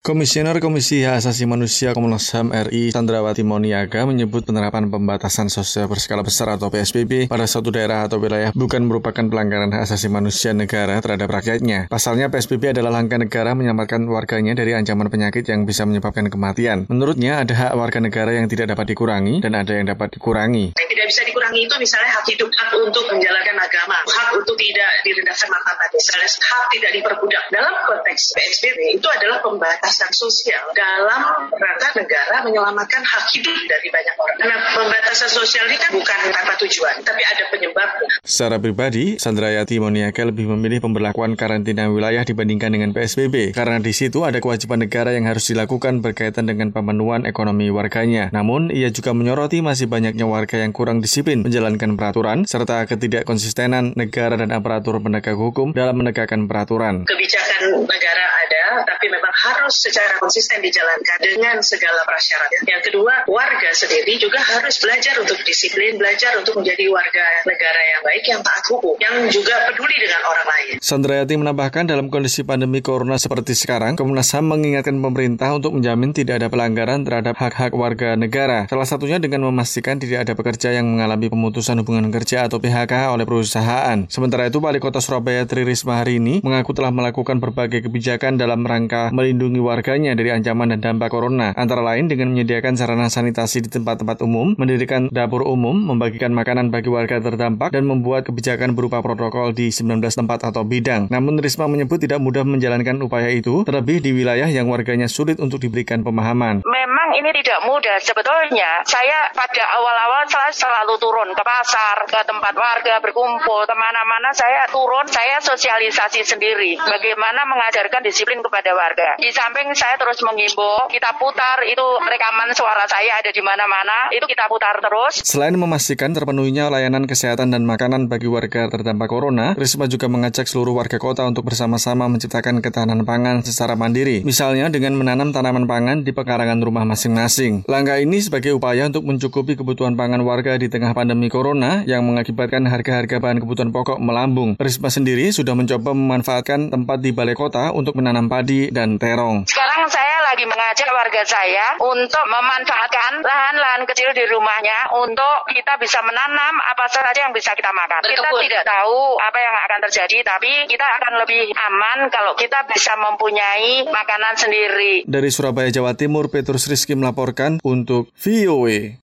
Komisioner Komisi Hak Asasi Manusia Komnas HAM RI Chandrawati Moniaga menyebut penerapan pembatasan sosial berskala besar atau PSBB pada suatu daerah atau wilayah bukan merupakan pelanggaran hak asasi manusia negara terhadap rakyatnya. Pasalnya PSBB adalah langkah negara menyelamatkan warganya dari ancaman penyakit yang bisa menyebabkan kematian. Menurutnya ada hak warga negara yang tidak dapat dikurangi dan ada yang dapat dikurangi. Yang tidak bisa dikurangi itu misalnya hak hidup, hak untuk menjalankan agama, hak untuk tidak direndahkan martabat, misalnya hak tidak diperbudak. Dalam konteks PSBB itu adalah pembatasan pembatasan sosial dalam rangka negara menyelamatkan hak hidup dari banyak orang. Karena pembatasan sosial ini kan bukan tanpa tujuan, tapi ada penyebabnya. Secara pribadi, Sandrayati Moniake lebih memilih pemberlakuan karantina wilayah dibandingkan dengan PSBB, karena di situ ada kewajiban negara yang harus dilakukan berkaitan dengan pemenuhan ekonomi warganya. Namun, ia juga menyoroti masih banyaknya warga yang kurang disiplin menjalankan peraturan, serta ketidakkonsistenan negara dan aparatur penegak hukum dalam menegakkan peraturan. Kebijakan negara tapi memang harus secara konsisten dijalankan dengan segala prasyaratnya. Yang kedua, warga sendiri juga harus belajar untuk disiplin, belajar untuk menjadi warga negara yang baik, yang taat hukum, yang juga peduli dengan orang lain. Sandrayati menambahkan dalam kondisi pandemi corona seperti sekarang, Komnas HAM mengingatkan pemerintah untuk menjamin tidak ada pelanggaran terhadap hak-hak warga negara. Salah satunya dengan memastikan tidak ada pekerja yang mengalami pemutusan hubungan kerja atau PHK oleh perusahaan. Sementara itu, Wali Kota Surabaya Tri Risma hari ini mengaku telah melakukan berbagai kebijakan dalam rangka melindungi warganya dari ancaman dan dampak corona, antara lain dengan menyediakan sarana sanitasi di tempat-tempat umum, mendirikan dapur umum, membagikan makanan bagi warga terdampak, dan membuat kebijakan berupa protokol di 19 tempat atau bidang. Namun Risma menyebut tidak mudah menjalankan upaya itu, terlebih di wilayah yang warganya sulit untuk diberikan pemahaman. Memang ini tidak mudah. Sebetulnya saya pada awal-awal saya selalu turun ke pasar, ke tempat warga berkumpul, ke mana-mana saya turun, saya sosialisasi sendiri. Bagaimana mengajarkan disiplin kepada warga. Di samping saya terus mengimbau, kita putar itu rekaman suara saya ada di mana-mana, itu kita putar terus. Selain memastikan terpenuhinya layanan kesehatan dan makanan bagi warga terdampak corona, Risma juga mengajak seluruh warga kota untuk bersama-sama menciptakan ketahanan pangan secara mandiri, misalnya dengan menanam tanaman pangan di pekarangan rumah masing-masing. Langkah ini sebagai upaya untuk mencukupi kebutuhan pangan warga di tengah pandemi corona yang mengakibatkan harga-harga bahan kebutuhan pokok melambung. Risma sendiri sudah mencoba memanfaatkan tempat di balai kota untuk menanam padi dan terong. Sekarang lagi mengajak warga saya untuk memanfaatkan lahan-lahan kecil di rumahnya untuk kita bisa menanam apa saja yang bisa kita makan. Kita tidak tahu apa yang akan terjadi, tapi kita akan lebih aman kalau kita bisa mempunyai makanan sendiri. Dari Surabaya, Jawa Timur, Petrus Rizky melaporkan untuk VOA.